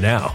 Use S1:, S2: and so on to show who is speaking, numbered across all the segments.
S1: now.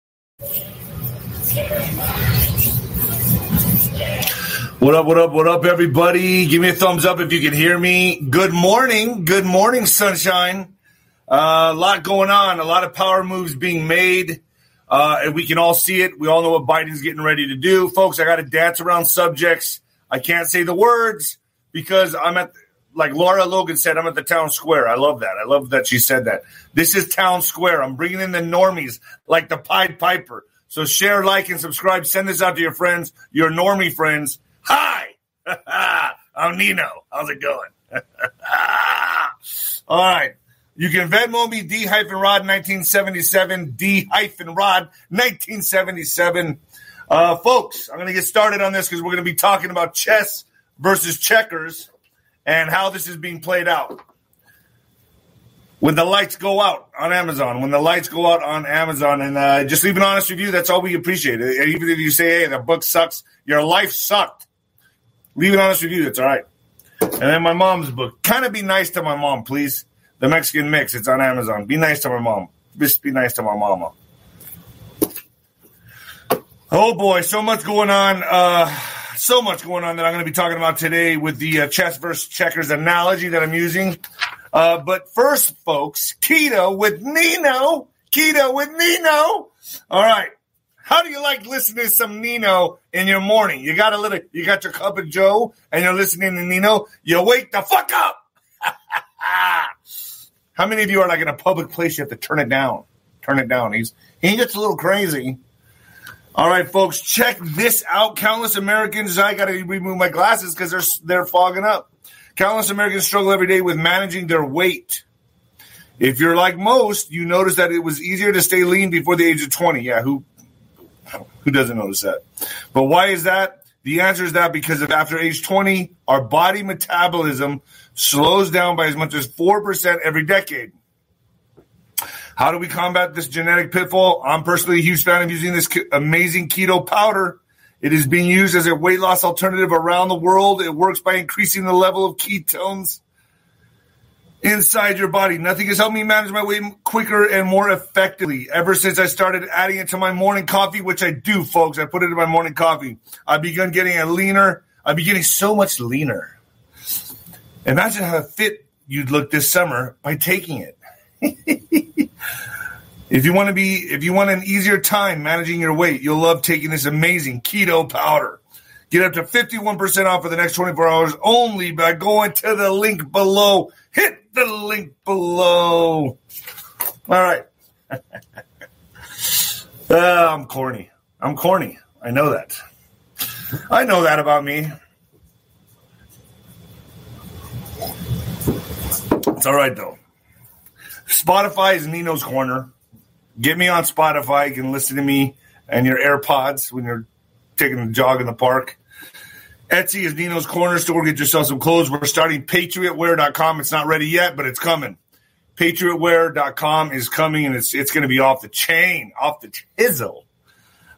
S2: What up, what up, what up, everybody? Give me a thumbs up if you can hear me. Good morning. Good morning, sunshine. Uh, a lot going on, a lot of power moves being made. Uh, and we can all see it. We all know what Biden's getting ready to do. Folks, I got to dance around subjects. I can't say the words because I'm at, like Lara Logan said, I'm at the town square. I love that. I love that she said that. This is town square. I'm bringing in the normies like the Pied Piper. So share, like, and subscribe. Send this out to your friends, your normie friends. Hi, I'm Nino. How's it going? All right. You can Venmo me D hyphen Rod 1977, D hyphen Rod 1977. Uh, folks, I'm going to get started on this because we're going to be talking about chess versus checkers and how this is being played out. When the lights go out on Amazon, when the lights go out on Amazon, and uh, just leave an honest review, that's all we appreciate. Even if you say, hey, the book sucks, your life sucked, leave an honest review, that's all right. And then my mom's book, kind of be nice to my mom, please. The Mexican Mix. It's on Amazon. Be nice to my mom. Just be nice to my mama. Oh boy, so much going on. Uh, so much going on that I'm going to be talking about today with the uh, chess versus checkers analogy that I'm using. Uh, but first, folks, keto with Nino. Keto with Nino. All right. How do you like listening to some Nino in your morning? You got a little, you got your cup of Joe and you're listening to Nino. You wake the fuck up. How many of you are like in a public place? You have to turn it down. Turn it down. He's he gets a little crazy. All right, folks, check this out. Countless Americans. I got to remove my glasses because they're they're fogging up. Countless Americans struggle every day with managing their weight. If you're like most, you notice that it was easier to stay lean before the age of 20. Yeah, who who doesn't notice that? But why is that? The answer is that because of after age 20, our body metabolism slows down by as much as 4% every decade. How do we combat this genetic pitfall? I'm personally a huge fan of using this amazing keto powder. It is being used as a weight loss alternative around the world. It works by increasing the level of ketones inside your body. Nothing has helped me manage my weight quicker and more effectively. Ever since I started adding it to my morning coffee, which I do, folks, I put it in my morning coffee. I've begun getting a leaner. I've been getting so much leaner. Imagine how fit you'd look this summer by taking it. if you want to be, if you want an easier time managing your weight, you'll love taking this amazing keto powder. Get up to 51% off for the next 24 hours only by going to the link below. Hit the link below. All right. uh, I'm corny. I'm corny. I know that. I know that about me. It's all right though. Spotify is Nino's Corner. Get me on Spotify. You can listen to me and your AirPods when you're taking a jog in the park. Etsy is Nino's Corner Store. Get yourself some clothes. We're starting patriotwear.com. It's not ready yet, but it's coming. Patriotwear.com is coming and it's it's going to be off the chain, off the chisel.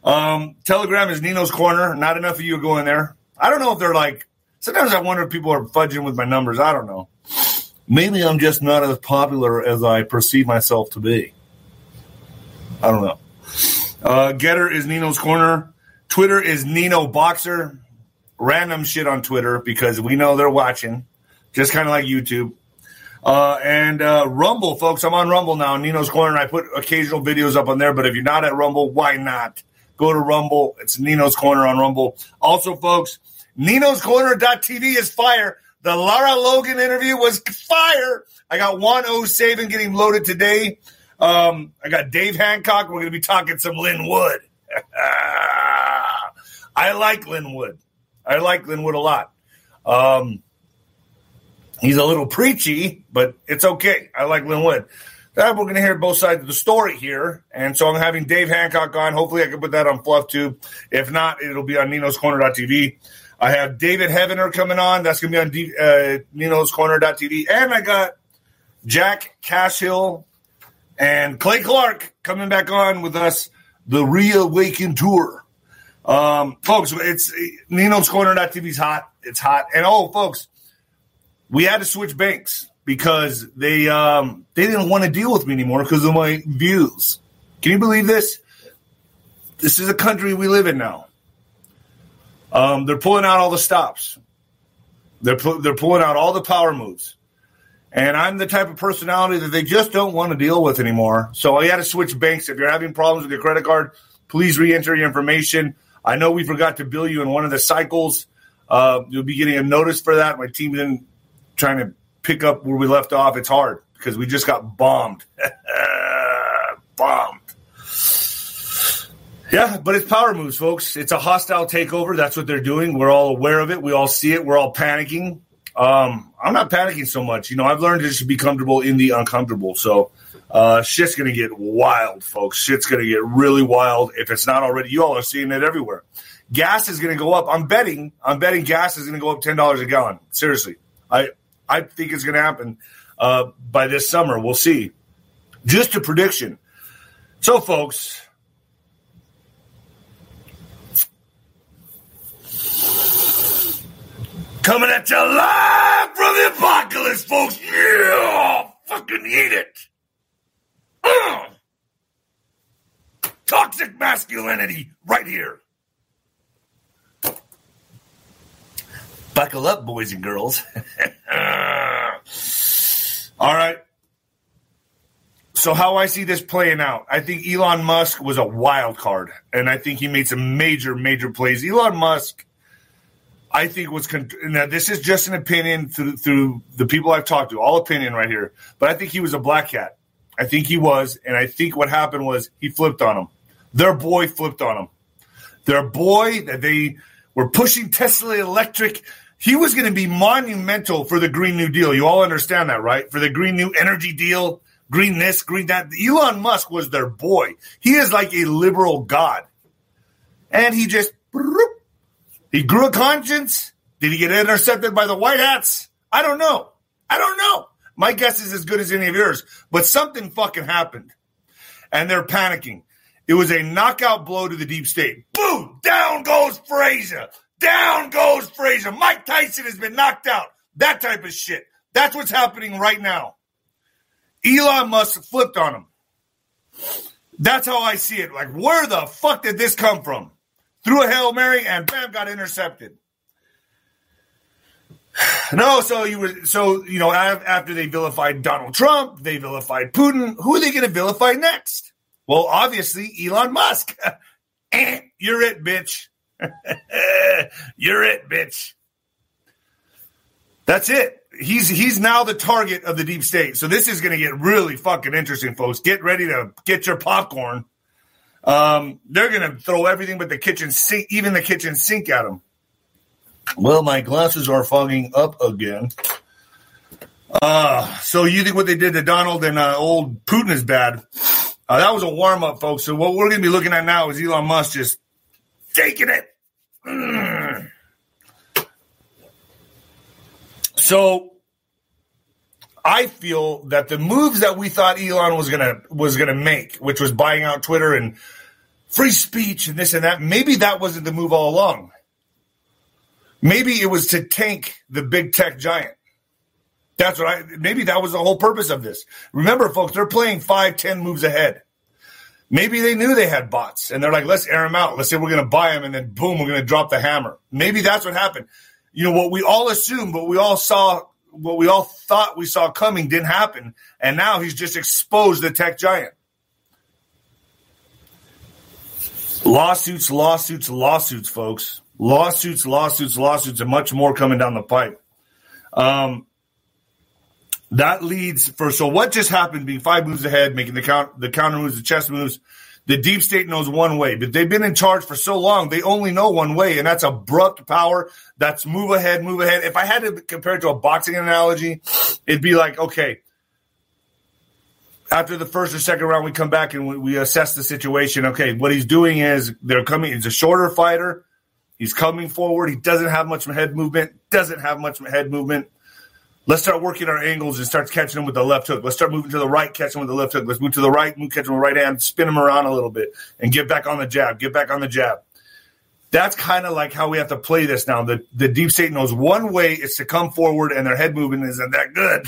S2: Um, Telegram is Nino's Corner. Not enough of you go in there. I don't know if they're like, sometimes I wonder if people are fudging with my numbers. I don't know. Maybe I'm just not as popular as I perceive myself to be. I don't know. Uh, Gettr is Nino's Corner. Twitter is Nino Boxer. Random shit on Twitter because we know they're watching, just kind of like YouTube. Uh, and uh, Rumble, folks, I'm on Rumble now. Nino's Corner. I put occasional videos up on there, but if you're not at Rumble, why not? Go to Rumble. It's Nino's Corner on Rumble. Also, folks, Nino's Corner.tv is fire. The Lara Logan interview was fire. I got Juan O. Savin getting loaded today. Um, I got Dave Hancock. We're going to be talking some Lin Wood. I like Lin Wood. I like Lin Wood a lot. Um, he's a little preachy, but it's okay. I like Lin Wood. That we're going to hear both sides of the story here. And so I'm having Dave Hancock on. Hopefully, I can put that on Fluff Tube. If not, it'll be on Nino's Corner.tv. I have David Heavener coming on. That's going to be on D, uh, Nino's Corner.tv. And I got Jack Cashill and Clay Clark coming back on with us, the Reawaken Tour. Um, folks, it's Nino's Corner.tv is hot. It's hot. And oh, folks, we had to switch banks because they um, they didn't want to deal with me anymore because of my views. Can you believe this? This is a country we live in now. Um, they're pulling out all the stops. They're pu- they're pulling out all the power moves. And I'm the type of personality that they just don't want to deal with anymore. So I had to switch banks. If you're having problems with your credit card, please re-enter your information. I know we forgot to bill you in one of the cycles. Uh, you'll be getting a notice for that. My team been trying to pick up where we left off. It's hard because we just got bombed. bombed. Yeah, but it's power moves, folks. It's a hostile takeover. That's what they're doing. We're all aware of it. We all see it. We're all panicking. Um, I'm not panicking so much. You know, I've learned to just be comfortable in the uncomfortable. So uh, shit's going to get wild, folks. Shit's going to get really wild. If it's not already, you all are seeing it everywhere. Gas is going to go up. I'm betting. I'm betting gas is going to go up ten dollars a gallon. Seriously, I I think it's going to happen uh, by this summer. We'll see. Just a prediction. So, folks, Coming at you live from the apocalypse, folks. Yeah, fucking eat it. Uh. Toxic masculinity right here. Buckle up, boys and girls. All right. So, how I see this playing out, I think Elon Musk was a wild card, and I think he made some major, major plays. Elon Musk I think was con- now this is just an opinion through through the people I've talked to, all opinion right here. But I think he was a black cat. I think he was, and I think what happened was he flipped on him. Their boy flipped on him. Their boy that they were pushing Tesla electric. He was going to be monumental for the Green New Deal. You all understand that, right? For the Green New Energy Deal, green this, green that. Elon Musk was their boy. He is like a liberal god, and he just he grew a conscience. Did he get intercepted by the White Hats? I don't know. I don't know. My guess is as good as any of yours. But something fucking happened. And they're panicking. It was a knockout blow to the deep state. Boom! Down goes Frazier. Down goes Frazier. Mike Tyson has been knocked out. That type of shit. That's what's happening right now. Elon Musk flipped on him. That's how I see it. Like, where the fuck did this come from? Threw a Hail Mary and bam, got intercepted. No, so you were so you know after they vilified Donald Trump, they vilified Putin. Who are they going to vilify next? Well, obviously Elon Musk. Eh, you're it, bitch. You're it, bitch. That's it. He's he's now the target of the deep state. So this is going to get really fucking interesting, folks. Get ready to get your popcorn um, they're going to throw everything but the kitchen sink, even the kitchen sink at them. Well, my glasses are fogging up again. Uh, so you think what they did to Donald and uh, old Putin is bad? Uh, that was a warm up, folks. So what we're going to be looking at now is Elon Musk just taking it. Mm. So I feel that the moves that we thought Elon was gonna was gonna make, which was buying out Twitter and free speech and this and that, maybe that wasn't the move all along. Maybe it was to tank the big tech giant. That's what I maybe that was the whole purpose of this. Remember, folks, they're playing five, ten moves ahead. Maybe they knew they had bots and they're like, let's air them out. Let's say we're to buy them and then boom, we're to drop the hammer. Maybe that's what happened. You know, what we all assumed, what we all saw what we all thought we saw coming didn't happen, and now he's just exposed the tech giant. Lawsuits, lawsuits, lawsuits, folks. Lawsuits, lawsuits, lawsuits, and much more coming down the pipe. Um, that leads for so what just happened being five moves ahead, making the count the counter moves, the chess moves, the deep state knows one way, but they've been in charge for so long, they only know one way, and that's abrupt power. That's move ahead, move ahead. If I had to compare it to a boxing analogy, it'd be like, okay, after the first or second round, we come back and we, we assess the situation. Okay, what he's doing is they're coming. He's a shorter fighter. He's coming forward. He doesn't have much head movement. Doesn't have much head movement. Let's start working our angles and start catching them with the left hook. Let's start moving to the right, catching with the left hook. Let's move to the right, move, catch him with the right hand, spin them around a little bit, and get back on the jab. Get back on the jab. That's kind of like how we have to play this now. The the deep state knows one way is to come forward, and their head movement isn't that good.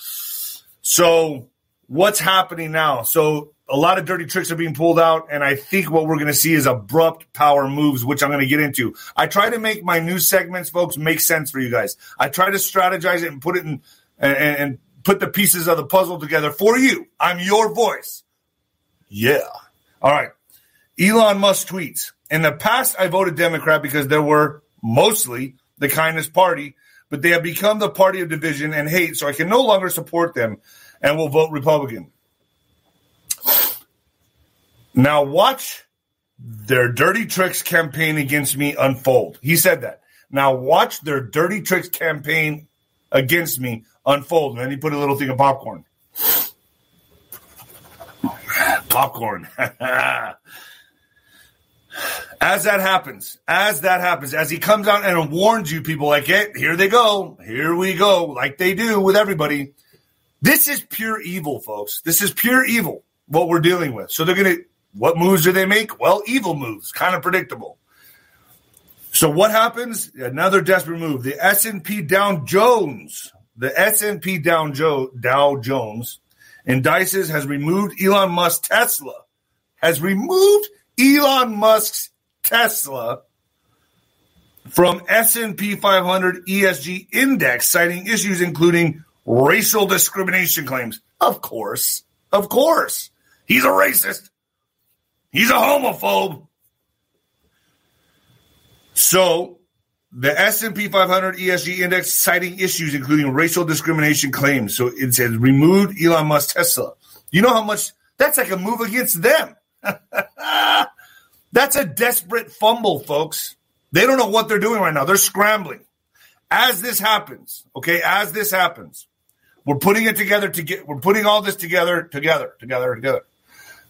S2: so what's happening now? So a lot of dirty tricks are being pulled out, and I think what we're going to see is abrupt power moves, which I'm going to get into. I try to make my new segments, folks, make sense for you guys. I try to strategize it and put it in and, and put the pieces of the puzzle together for you. I'm your voice. Yeah. All right. Elon Musk tweets. In the past, I voted Democrat because there were mostly the kindest party, but they have become the party of division and hate, so I can no longer support them and will vote Republican. Now watch their dirty tricks campaign against me unfold. He said that. Now watch their dirty tricks campaign against me unfold. And then he put a little thing of popcorn. popcorn. as that happens, as that happens, as he comes out and warns you people like it, here they go, here we go, like they do with everybody. This is pure evil, folks. This is pure evil, what we're dealing with. So they're going to what moves do they make? Well, evil moves, kind of predictable. So what happens? Another desperate move. The S&P Dow Jones, the S&P Dow, jo- Dow Jones indices has removed Elon Musk Tesla, has removed Elon Musk's Tesla from S&P 500 ESG index, citing issues including racial discrimination claims. Of course, of course, he's a racist. He's a homophobe. So the S&P 500 ESG index citing issues including racial discrimination claims. So it says removed Elon Musk Tesla. You know how much that's like a move against them. that's a desperate fumble, folks. They don't know what they're doing right now. They're scrambling. As this happens, okay, as this happens, we're putting it together to get we're putting all this together, together, together, together.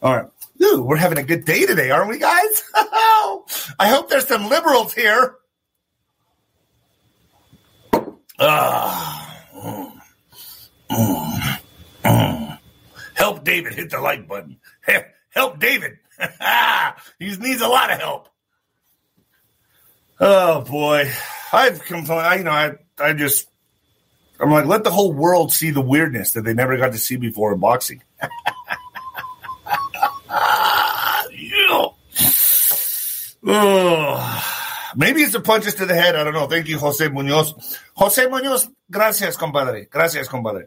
S2: All right. Ooh, we're having a good day today, aren't we, guys? I hope there's some liberals here. Ah, mm, mm, mm. Help David hit the like button. Help David. he needs a lot of help. Oh boy, I've complained. You know, I I just I'm like, let the whole world see the weirdness that they never got to see before in boxing. Maybe it's the punches to the head. I don't know. Thank you, Jose Munoz. Jose Munoz, gracias, compadre. Gracias, compadre.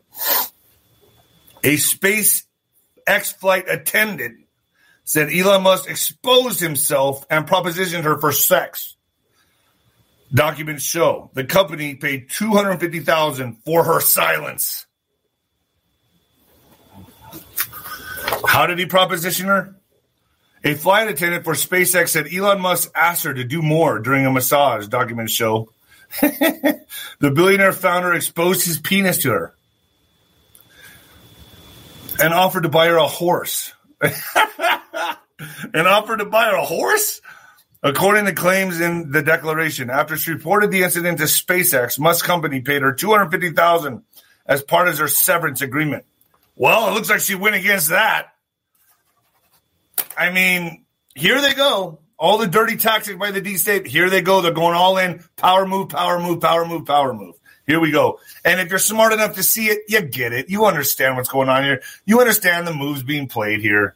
S2: A space X flight attendant said Elon Musk exposed himself and propositioned her for sex. Documents show the company paid two hundred fifty thousand for her silence. How did he proposition her? A flight attendant for SpaceX said Elon Musk asked her to do more during a massage, documents show. the billionaire founder exposed his penis to her and offered to buy her a horse. and offered to buy her a horse? According to claims in the declaration, after she reported the incident to SpaceX, Musk company paid her 250000 as part of her severance agreement. Well, it looks like she went against that. I mean, here they go. All the dirty tactics by the D state. Here they go. They're going all in. Power move, power move, power move, power move. Here we go. And if you're smart enough to see it, you get it. You understand what's going on here. You understand the moves being played here.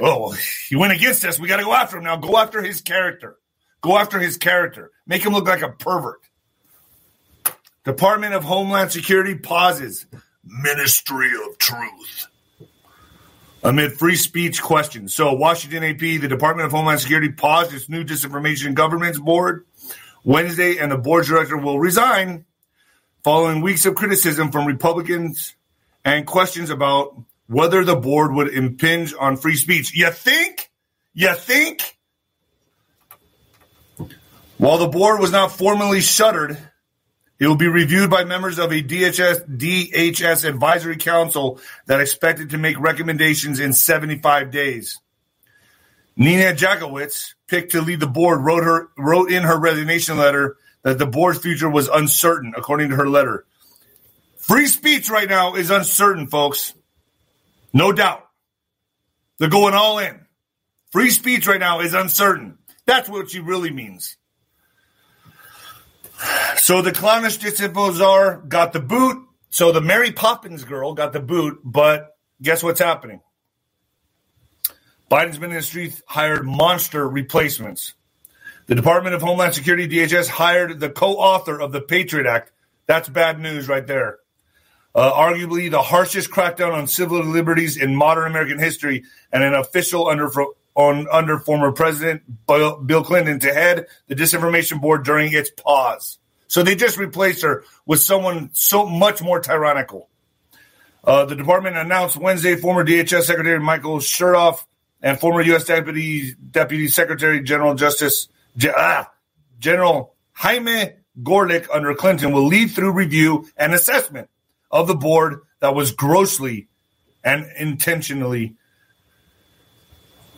S2: Oh, he went against us. We got to go after him now. Go after his character. Go after his character. Make him look like a pervert. Department of Homeland Security pauses. Ministry of Truth amid free speech questions. So, Washington AP, the Department of Homeland Security paused its new disinformation governance board Wednesday, and the board director will resign following weeks of criticism from Republicans and questions about whether the board would impinge on free speech. You think? You think? While the board was not formally shuttered, It will be reviewed by members of a DHS, DHS advisory council that expected to make recommendations in 75 days. Nina Jankowicz, picked to lead the board, wrote her wrote in her resignation letter that the board's future was uncertain, according to her letter. Free speech right now is uncertain, folks. No doubt. They're going all in. Free speech right now is uncertain. That's what she really means. So the clownish disinfo got the boot. So the Mary Poppins girl got the boot, but guess what's happening? Biden's ministry hired monster replacements. The Department of Homeland Security, DHS, hired the co author of the Patriot Act. That's bad news right there. Uh, arguably the harshest crackdown on civil liberties in modern American history, and an official under on under former President Bill Clinton to head the disinformation board during its pause. So they just replaced her with someone so much more tyrannical. Uh, the department announced Wednesday former DHS Secretary Michael Chertoff and former U.S. Deputy Deputy Secretary General Justice ah, General Jamie Gorelick under Clinton will lead through review and assessment of the board that was grossly and intentionally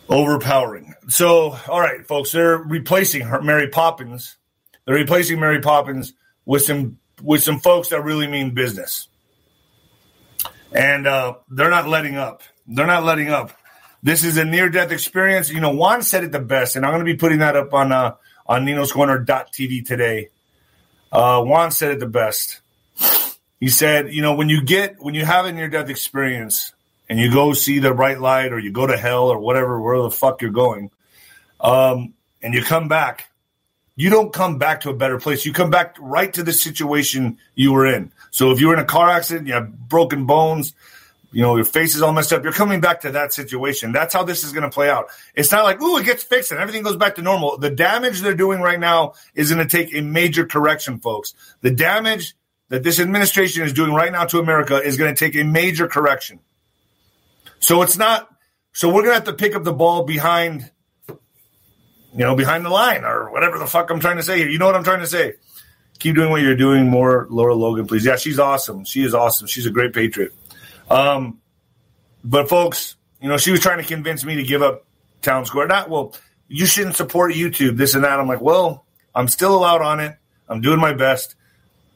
S2: overpowering. So, all right, folks, they're replacing her, Mary Poppins. They're replacing Mary Poppins with some with some folks that really mean business, and uh, they're not letting up. They're not letting up. This is a near death experience. You know, Juan said it the best, and I'm going to be putting that up on uh, on Nino's Corner.tv today. Uh, Juan said it the best. He said, you know, when you get when you have a near death experience and you go see the bright light or you go to hell or whatever where the fuck you're going, um, and you come back, you don't come back to a better place. You come back right to the situation you were in. So if you were in a car accident, you have broken bones, you know, your face is all messed up. You're coming back to that situation. That's how this is going to play out. It's not like, ooh, it gets fixed and everything goes back to normal. The damage they're doing right now is going to take a major correction, folks. The damage that this administration is doing right now to America is going to take a major correction. So it's not, so we're to have to pick up the ball behind, you know, behind the line or whatever the fuck I'm trying to say here. You know what I'm trying to say? Keep doing what you're doing more, Lara Logan, please. Yeah, she's awesome. She is awesome. She's a great patriot. Um, but folks, you know, she was trying to convince me to give up Town Square. Not well, you shouldn't support YouTube, this and that. I'm like, well, I'm still allowed on it. I'm doing my best.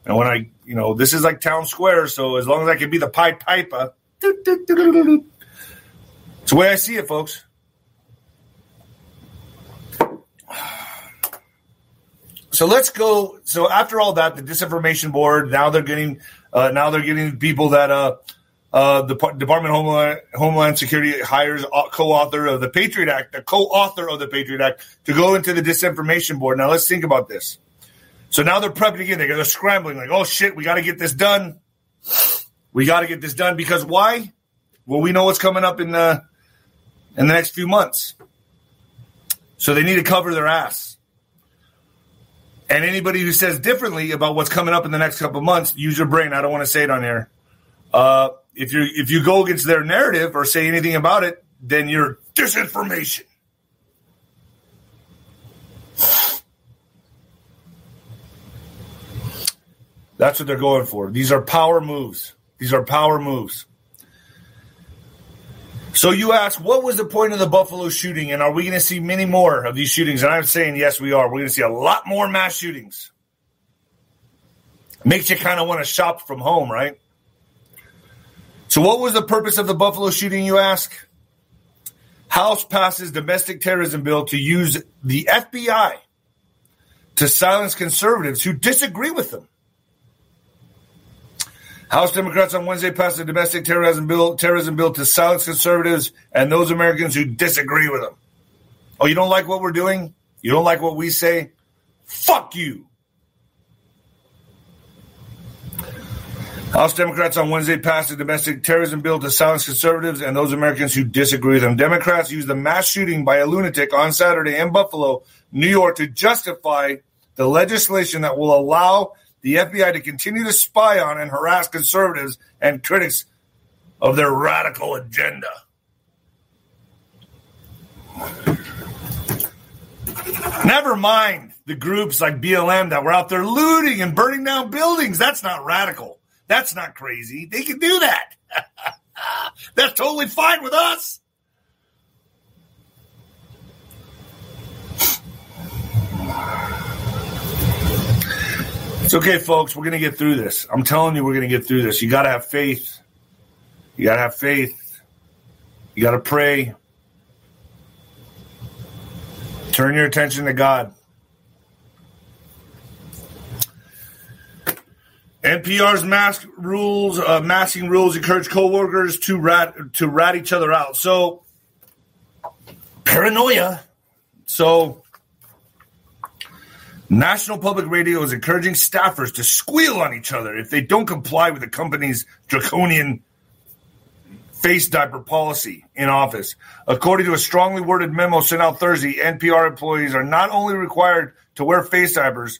S2: And when I, you know, this is like Town Square, so as long as I can be the Pied Piper, it's the way I see it, folks. So let's go. So after all that, the disinformation board now they're getting uh, now they're getting people that uh, uh, the Department of Homeland, Homeland Security hires co-author of the Patriot Act, the co-author of the Patriot Act, to go into the disinformation board. Now let's think about this. So now they're prepping again. They're scrambling, like, "Oh shit, we got to get this done. We got to get this done because why? Well, we know what's coming up in the in the next few months, so they need to cover their ass." And anybody who says differently about what's coming up in the next couple months, use your brain. I don't want to say it on air. Uh, if you if you go against their narrative or say anything about it, then you're disinformation. That's what they're going for. These are power moves. These are power moves. So you ask, what was the point of the Buffalo shooting, and are we going to see many more of these shootings? And I'm saying yes, we are. We're going to see a lot more mass shootings. Makes you kind of want to shop from home, right? So, what was the purpose of the Buffalo shooting, you ask? House passes domestic terrorism bill to use the FBI to silence conservatives who disagree with them. House Democrats on Wednesday passed a domestic terrorism bill, terrorism bill to silence conservatives and those Americans who disagree with them. Oh, you don't like what we're doing? You don't like what we say? Fuck you. House Democrats on Wednesday passed a domestic terrorism bill to silence conservatives and those Americans who disagree with them. Democrats used the mass shooting by a lunatic on Saturday in Buffalo, New York, to justify the legislation that will allow the FBI to continue to spy on and harass conservatives and critics of their radical agenda. Never mind the groups like BLM that were out there looting and burning down buildings. That's not radical. That's not crazy. They can do that. That's totally fine with us. It's okay, folks. We're going to get through this. I'm telling you, we're going to get through this. You got to have faith. You got to have faith. You got to pray. Turn your attention to God. NPR's mask rules, uh, masking rules encourage coworkers to rat to rat each other out. So paranoia. So National Public Radio is encouraging staffers to squeal on each other if they don't comply with the company's draconian face diaper policy in office. According to a strongly worded memo sent out Thursday, NPR employees are not only required to wear face diapers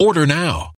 S3: Order now.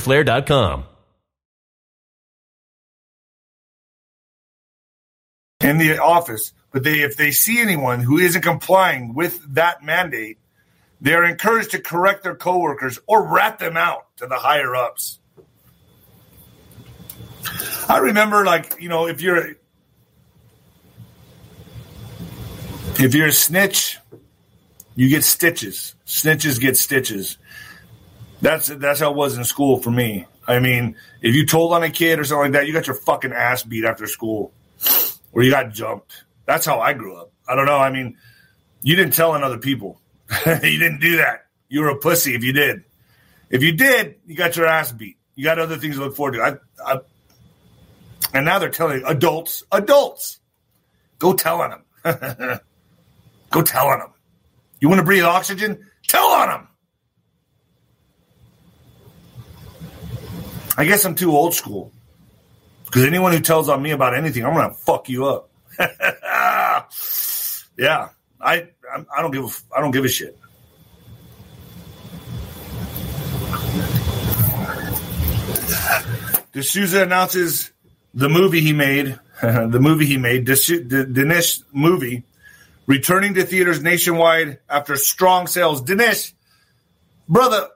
S1: fighterflare.com.
S2: In the office, but they if they see anyone who isn't complying with that mandate, they're encouraged to correct their coworkers or rat them out to the higher ups. I remember, like you know, if you're if you're a snitch, you get stitches. Snitches get stitches. That's that's how it was in school for me. I mean, if you told on a kid or something like that, you got your fucking ass beat after school, or you got jumped. That's how I grew up. I don't know. I mean, you didn't tell on other people. you didn't do that. You were a pussy if you did. If you did, you got your ass beat. You got other things to look forward to. I, I, And now they're telling adults, adults, go tell on them. go tell on them. You want to breathe oxygen? Tell on them. I guess I'm too old school. Because anyone who tells on me about anything, I'm gonna fuck you up. yeah, I I don't give a, I don't give a shit. D'Souza announces the movie he made, the movie he made, Dinesh movie, returning to theaters nationwide after strong sales. Dinesh, brother,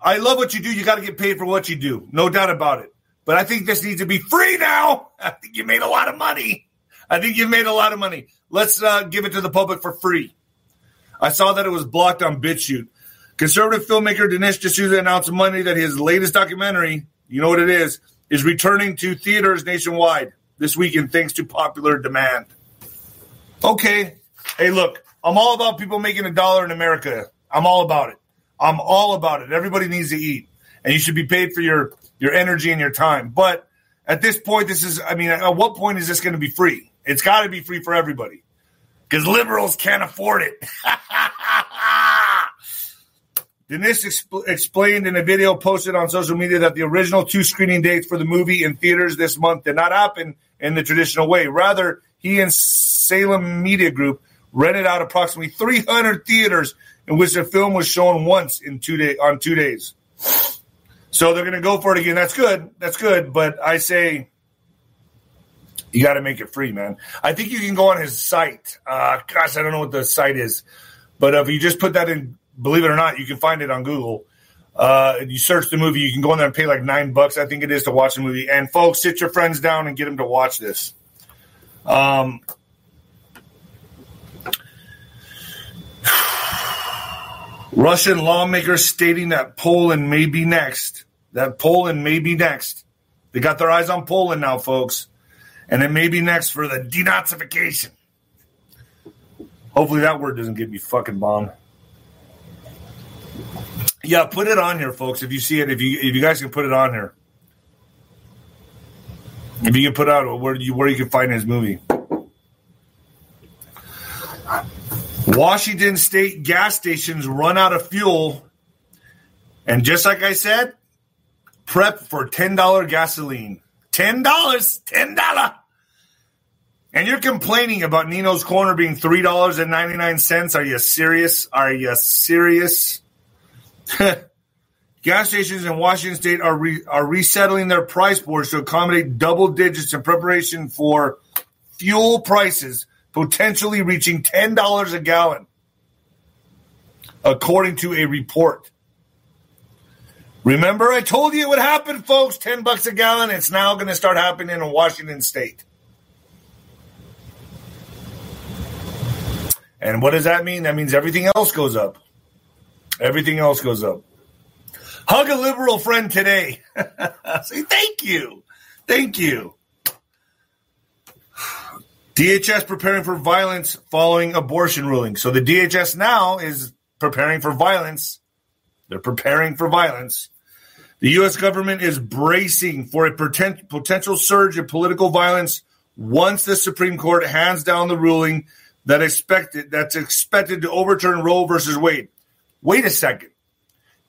S2: I love what you do. You got to get paid for what you do, no doubt about it. But I think this needs to be free now. I think you made a lot of money. I think you've made a lot of money. Let's uh, give it to the public for free. I saw that it was blocked on BitChute. Conservative filmmaker Dinesh D'Souza announced Monday that his latest documentary, you know what it is, is returning to theaters nationwide this weekend thanks to popular demand. Okay. Hey, look, I'm all about people making a dollar in America. I'm all about it. I'm all about it. Everybody needs to eat, and you should be paid for your your energy and your time. But at this point, this is, I mean, at what point is this going to be free? It's got to be free for everybody because liberals can't afford it. Dinesh exp- explained in a video posted on social media that the original two screening dates for the movie in theaters this month did not happen in the traditional way. Rather, he and Salem Media Group rented out approximately 300 theaters in which the film was shown once in two day on two days. So they're going to go for it again. That's good. That's good. But I say you got to make it free, man. I think you can go on his site. Uh, gosh, I don't know what the site is, but if you just put that in believe it or not, you can find it on Google. Uh, you search the movie, you can go in there and pay like nine bucks, I think it is, to watch the movie. And folks, sit your friends down and get them to watch this. Um, Russian lawmakers stating that Poland may be next. That Poland may be next. They got their eyes on Poland now, folks. And it may be next for the denazification. Hopefully that word doesn't get me fucking bombed. Yeah, put it on here, folks. If you see it, if you if you guys can put it on here, if you can put out where you where you can find his movie. Washington State gas stations run out of fuel, and just like I said, prep for ten dollar gasoline. Ten dollars, ten dollar. And you're complaining about Nino's Corner being three dollars and ninety nine cents. Are you serious? Are you serious? Gas stations in Washington state are re- are resettling their price boards to accommodate double digits in preparation for fuel prices potentially reaching $10 a gallon, according to a report. Remember, I told you it would happen, folks. 10 bucks a gallon. It's now going to start happening in Washington state. And what does that mean? That means everything else goes up. Everything else goes up. Hug a liberal friend today. Say thank you. Thank you. DHS preparing for violence following abortion ruling. So the DHS now is preparing for violence. They're preparing for violence. The U.S. government is bracing for a potential surge of political violence once the Supreme Court hands down the ruling that expected that's expected to overturn Roe versus Wade. Wait a second.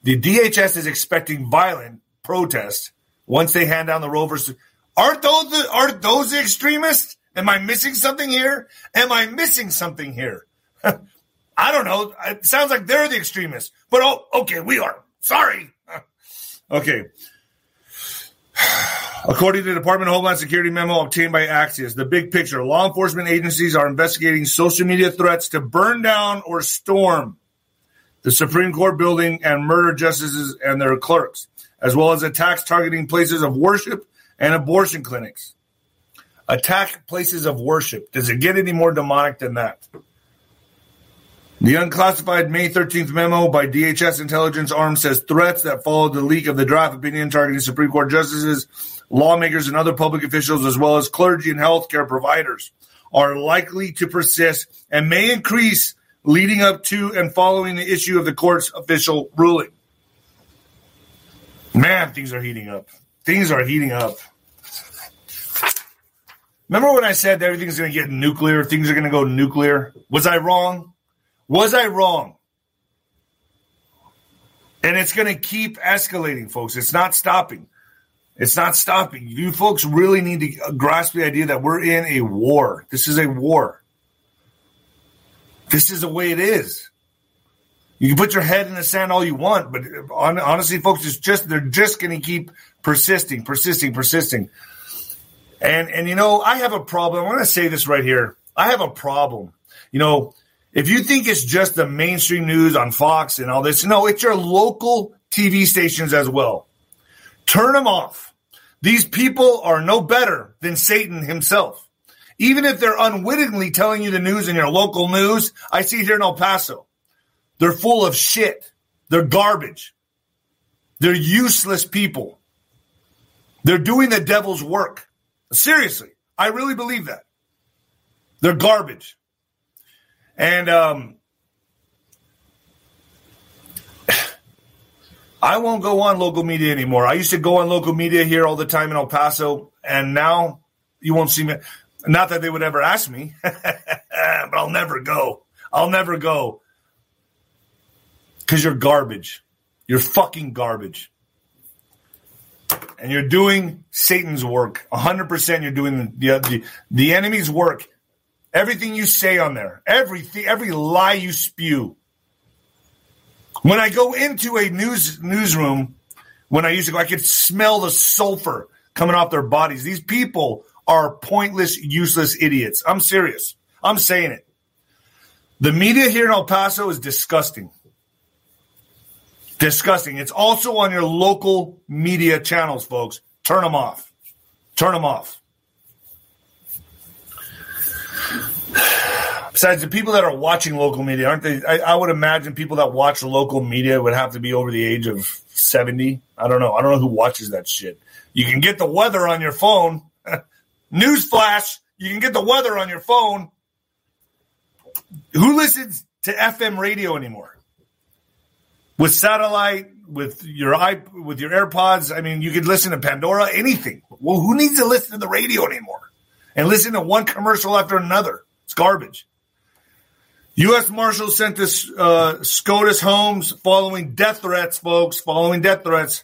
S2: The DHS is expecting violent protests once they hand down the Roe versus. Aren't those the, aren't those the extremists? Am I missing something here? Am I missing something here? I don't know. It sounds like they're the extremists. But oh, okay, we are. Sorry. okay. According to the Department of Homeland Security memo obtained by Axios, the big picture law enforcement agencies are investigating social media threats to burn down or storm the Supreme Court building and murder justices and their clerks, as well as attacks targeting places of worship and abortion clinics. Attack places of worship. Does it get any more demonic than that? The unclassified May 13th memo by DHS intelligence arm says threats that followed the leak of the draft opinion targeting Supreme Court justices, lawmakers, and other public officials, as well as clergy and healthcare providers, are likely to persist and may increase leading up to and following the issue of the court's official ruling. Man, things are heating up. Things are heating up. Remember when I said everything's going to get nuclear, things are going to go nuclear? Was I wrong? Was I wrong? And it's going to keep escalating, folks. It's not stopping. It's not stopping. You folks really need to grasp the idea that we're in a war. This is a war. This is the way it is. You can put your head in the sand all you want, but honestly, folks, it's just they're just going to keep persisting, persisting, persisting. And and you know, I have a problem. I'm going to say this right here. I have a problem. You know, if you think it's just the mainstream news on Fox and all this, no, it's your local TV stations as well. Turn them off. These people are no better than Satan himself. Even if they're unwittingly telling you the news in your local news, I see here in El Paso. They're full of shit. They're garbage. They're useless people. They're doing the devil's work. Seriously, I really believe that. They're garbage. And um, I won't go on local media anymore. I used to go on local media here all the time in El Paso, and now you won't see me. Not that they would ever ask me, but I'll never go. I'll never go because you're garbage. You're fucking garbage. And you're doing Satan's work. 100% you're doing the, the, the enemy's work. Everything you say on there, everything, every lie you spew. When I go into a news newsroom, when I used to go, I could smell the sulfur coming off their bodies. These people are pointless, useless idiots. I'm serious. I'm saying it. The media here in El Paso is disgusting. Disgusting. It's also on your local media channels, folks. Turn them off. Turn them off. Besides, the people that are watching local media, aren't they? I, I, would imagine people that watch local media would have to be over the age of 70. I don't know. I don't know who watches that shit. You can get the weather on your phone. Newsflash, you can get the weather on your phone. Who listens to FM radio anymore? With satellite, with your i with your AirPods. I mean, you could listen to Pandora, anything. Well, who needs to listen to the radio anymore and listen to one commercial after another? It's garbage. U.S. Marshals sent this uh, SCOTUS homes following death threats, folks. Following death threats.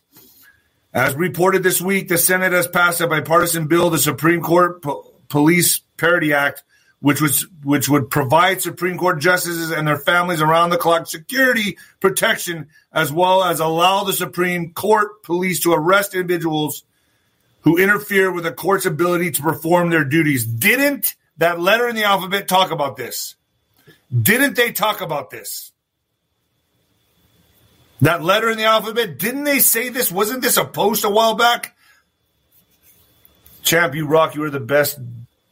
S2: As reported this week, the Senate has passed a bipartisan bill, the Supreme Court po- Police Parity Act, which was which would provide Supreme Court justices and their families around the clock security protection, as well as allow the Supreme Court police to arrest individuals who interfere with the court's ability to perform their duties. Didn't that letter in the alphabet talk about this? Didn't they talk about this? That letter in the alphabet, didn't they say this? Wasn't this a post a while back? Champ, you rock. You are the best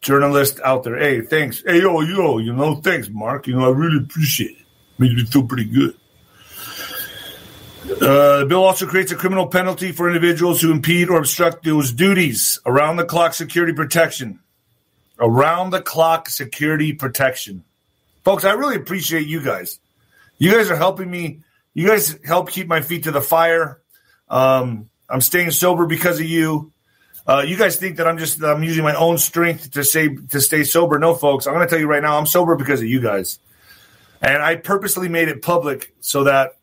S2: journalist out there. Hey, thanks. Hey, yo, yo, you know, thanks, Mark. You know, I really appreciate it. Made me feel pretty good. Uh, the bill also creates a criminal penalty for individuals who impede or obstruct those duties. Around the clock security protection. Around the clock security protection. Folks, I really appreciate you guys. You guys are helping me. You guys help keep my feet to the fire. Um, I'm staying sober because of you. Uh, you guys think that I'm just I'm using my own strength to say to stay sober. No, folks, I'm going to tell you right now, I'm sober because of you guys, and I purposely made it public so that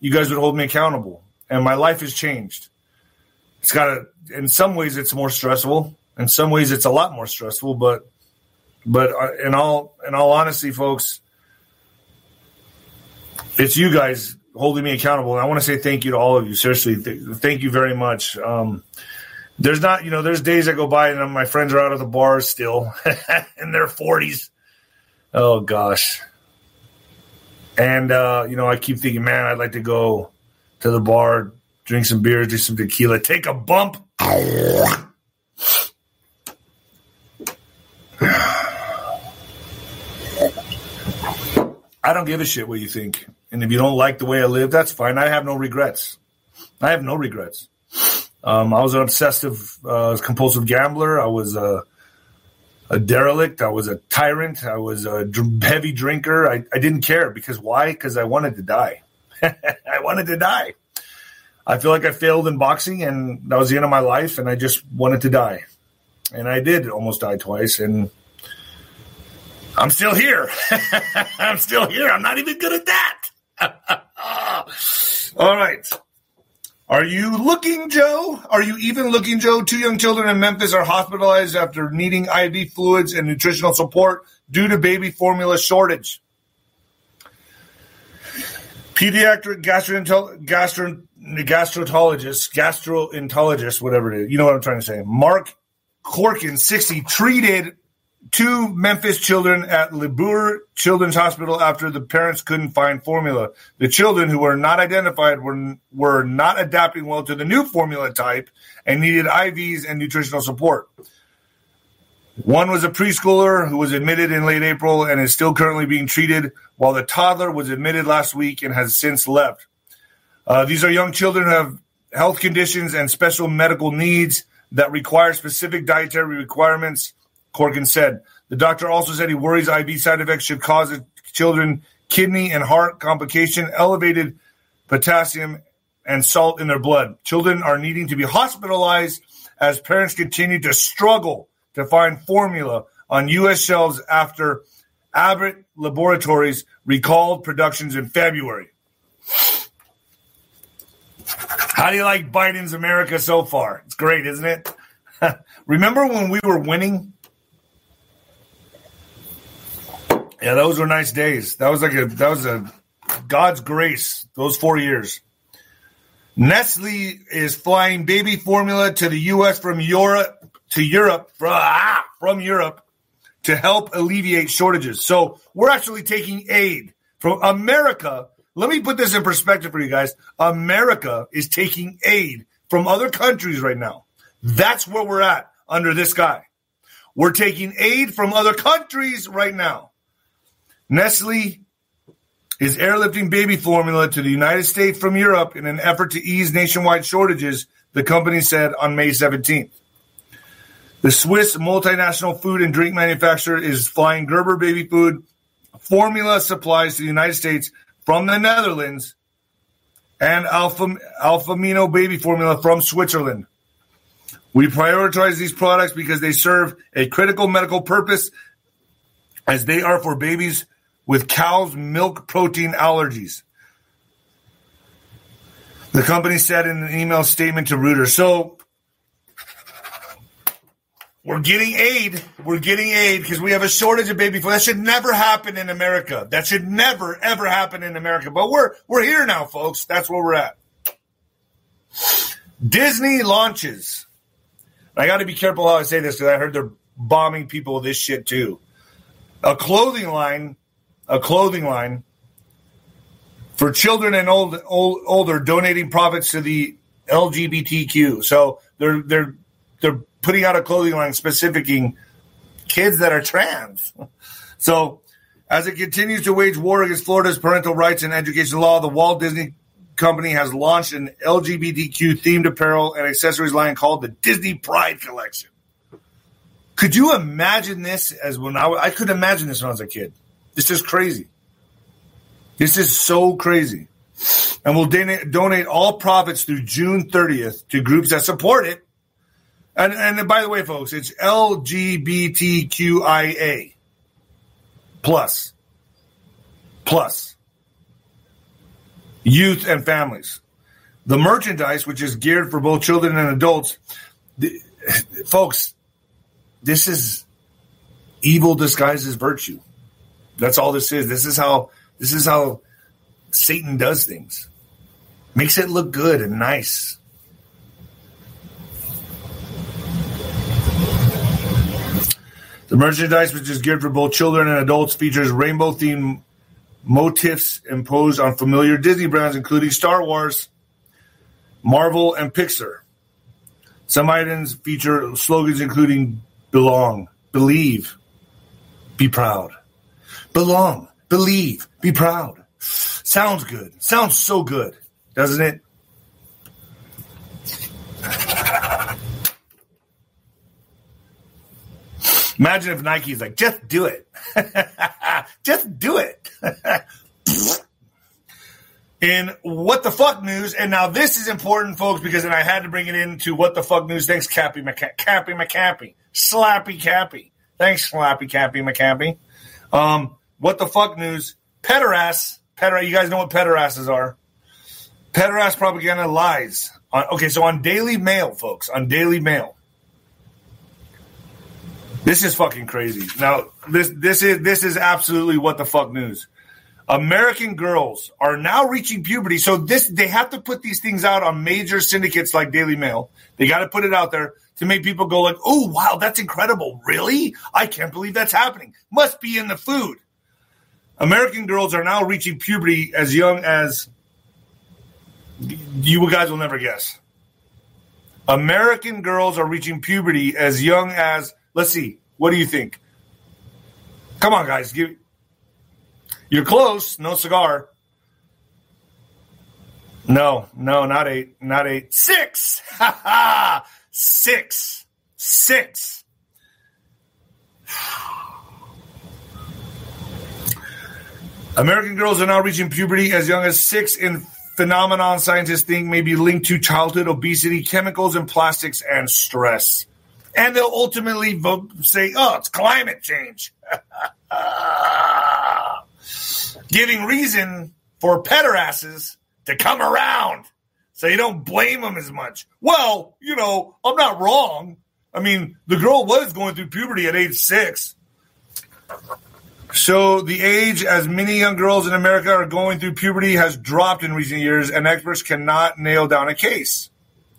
S2: you guys would hold me accountable. And my life has changed. It's got a. In some ways, it's more stressful. In some ways, it's a lot more stressful. But, but uh, in all in all honesty, folks, it's you guys holding me accountable. And I want to say thank you to all of you. Seriously, th- thank you very much. Um, there's not, you know, there's days that go by and my friends are out of the bars still in their 40s. Oh, gosh. And, uh, you know, I keep thinking, man, I'd like to go to the bar, drink some beer, drink some tequila, take a bump. I don't give a shit what you think. And if you don't like the way I live, that's fine. I have no regrets. I have no regrets. Um, I was an obsessive, uh, compulsive gambler. I was a, a, derelict. I was a tyrant. I was a dr- heavy drinker. I, I, didn't care because why? Because I wanted to die. I wanted to die. I feel like I failed in boxing, and that was the end of my life, and I just wanted to die. and I did almost die twice, and I'm still here. I'm still here. I'm not even good at that. All right. Are you looking, Joe? Are you even looking, Joe? Two young children in Memphis are hospitalized after needing IV fluids and nutritional support due to baby formula shortage. Pediatric gastroenterologist, gastro, gastroenterologist, gastroenterologist, whatever it is. You know what I'm trying to say. Mark Corkin, 60, treated two Memphis children at Le Bonheur Children's Hospital after the parents couldn't find formula. The children, who were not identified, were were not adapting well to the new formula type and needed IVs and nutritional support. One was a preschooler who was admitted in late April and is still currently being treated, while the toddler was admitted last week and has since left. Uh, these are young children who have health conditions and special medical needs that require specific dietary requirements Corkin said. The doctor also said he worries IV side effects should cause children kidney and heart complication, elevated potassium and salt in their blood. Children are needing to be hospitalized as parents continue to struggle to find formula on U.S. shelves after Abbott Laboratories recalled productions in February. How do you like Biden's America so far? It's great, isn't it? Remember when we were winning? Yeah, those were nice days. That was like a that was a God's grace. Those four years. Nestle is flying baby formula to the U.S. from Europe to Europe from, ah, from Europe to help alleviate shortages. So we're actually taking aid from America. Let me put this in perspective for you guys. America is taking aid from other countries right now. That's where we're at under this guy. We're taking aid from other countries right now. Nestle is airlifting baby formula to the United States from Europe in an effort to ease nationwide shortages, the company said on May 17th. The Swiss multinational food and drink manufacturer is flying Gerber baby food formula supplies to the United States from the Netherlands and Alpha, Alfamino baby formula from Switzerland. We prioritize these products because they serve a critical medical purpose as they are for babies with cow's milk protein allergies. The company said in an email statement to Reuters. So we're getting aid. We're getting aid because we have a shortage of baby food. That should never happen in America. That should never ever happen in America. But we're we're here now, folks. That's where we're at. Disney launches. I got to be careful how I say this because I heard they're bombing people with this shit too. A clothing line a clothing line for children and old, old older donating profits to the LGBTQ. So they're they're they're putting out a clothing line specifying kids that are trans. So as it continues to wage war against Florida's parental rights and education law, the Walt Disney Company has launched an LGBTQ themed apparel and accessories line called the Disney Pride Collection. Could you imagine this as when I, I could imagine this when I was a kid? This is crazy. This is so crazy. And we'll donate, all profits through June 30th to groups that support it. And, and by the way, folks, it's LGBTQIA plus, plus youth and families. The merchandise, which is geared for both children and adults, the, folks, this is evil disguised as virtue. That's all this is. This is how this is how Satan does things. Makes it look good and nice. The merchandise, which is geared for both children and adults, features rainbow themed motifs imposed on familiar Disney brands, including Star Wars, Marvel, and Pixar. Some items feature slogans including belong, believe, be proud belong, believe, be proud. Sounds good. Sounds so good, doesn't it? Imagine if Nike's like, just do it. just do it. in what the fuck news. And now this is important, folks, because then I had to bring it into what the fuck news. Thanks, Cappy McCa- Cappy McCappy. Slappy Cappy. Thanks, Slappy Cappy McCappy. Um, what the fuck news? Pederass. Peder, you guys know what pederasts are. Pederass propaganda lies. On, okay, so on Daily Mail, folks, on Daily Mail. This is fucking crazy. Now, this this is this is absolutely what the fuck news. American girls are now reaching puberty. So this they have to put these things out on major syndicates like Daily Mail. They got to put it out there to make people go like, "Oh, wow, that's incredible. Really? I can't believe that's happening. Must be in the food." American girls are now reaching puberty as young as you guys will never guess. American girls are reaching puberty as young as let's see. What do you think? Come on, guys. Give you're close. No cigar. No, no, not eight. Not eight. Six. Ha ha. Six. Six. American girls are now reaching puberty as young as six in phenomenon scientists think may be linked to childhood obesity, chemicals and plastics, and stress. And they'll ultimately vote, say, oh, it's climate change. Giving reason for pederasses to come around so you don't blame them as much. Well, you know, I'm not wrong. I mean, the girl was going through puberty at age six. So the age as many young girls in America are going through puberty has dropped in recent years, and experts cannot nail down a case,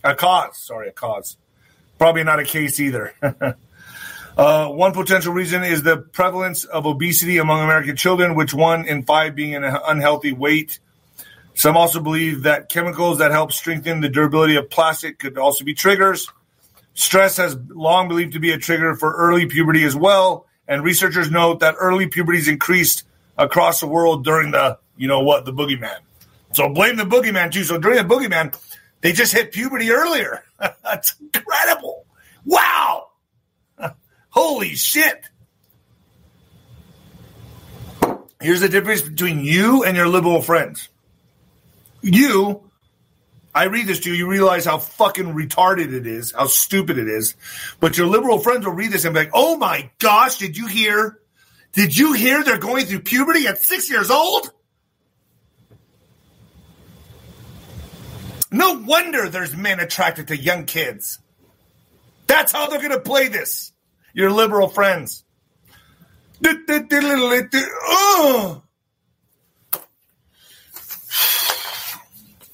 S2: a cause. Sorry, a cause. Probably not a case either. uh, one potential reason is the prevalence of obesity among American children, which one in five being an unhealthy weight. Some also believe that chemicals that help strengthen the durability of plastic could also be triggers. Stress has long believed to be a trigger for early puberty as well and researchers note that early puberty is increased across the world during the, you know what, the boogeyman. So blame the boogeyman too. So during the boogeyman, they just hit puberty earlier. That's incredible. Wow. Holy shit. Here's the difference between you and your liberal friends. You I read this to you, you realize how fucking retarded it is, how stupid it is. But your liberal friends will read this and be like, oh my gosh, did you hear? Did you hear they're going through puberty at six years old? No wonder there's men attracted to young kids. That's how they're going to play this. Your liberal friends. Oh.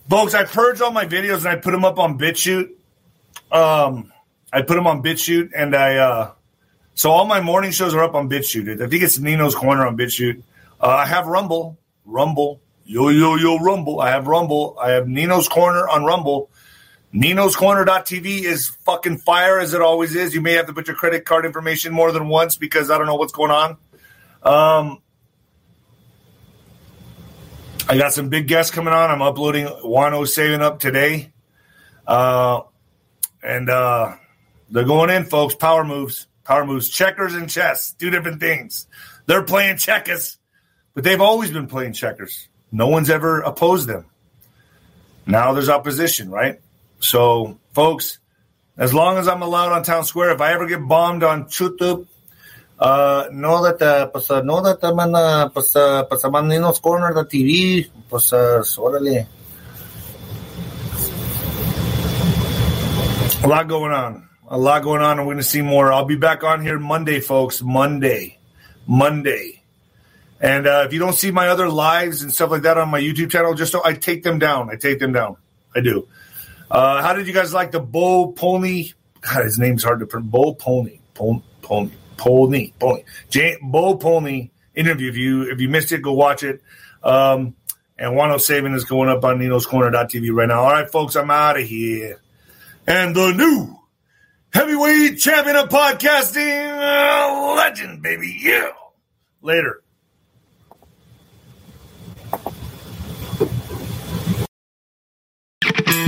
S2: Folks, I purged all my videos and I put them up on BitChute. Um, I put them on BitChute and I, uh, so all my morning shows are up on BitChute. I think it's Nino's Corner on BitChute. Uh, I have Rumble, Rumble, yo, yo, yo, Rumble. I have Rumble. I have Nino's Corner on Rumble. Nino's Corner.tv is fucking fire as it always is. You may have to put your credit card information more than once because I don't know what's going on. Um, I got some big guests coming on. I'm uploading Juan O'Savin Up today. Uh, and uh, they're going in, folks. Power moves. Power moves. Checkers and chess. Two different things. They're playing checkers, but they've always been playing checkers. No one's ever opposed them. Now there's opposition, right? So, folks, as long as I'm allowed on Town Square, if I ever get bombed on YouTube, Uh, that, uh, pues, uh, know that, man, uh, pues, uh, pues, I'm in those corner the TV, pues, uh, órale. A lot going on. A lot going on. we're going to see more. I'll be back on here Monday, folks. Monday. Monday. And uh, if you don't see my other lives and stuff like that on my YouTube channel, just so I take them down. I take them down. I do. Uh, how did you guys like the Bo Pony? God, his name's hard to pronounce. Bo Pony. Pony. Pony. Pony. Pony. Jay, Bo Pony interview. If you if you missed it, go watch it. Um, and Juan O'Savin is going up on Nino's Corner.tv right now. All right, folks, I'm out of here. And the new heavyweight champion of podcasting, uh, legend, baby. Yeah. Later.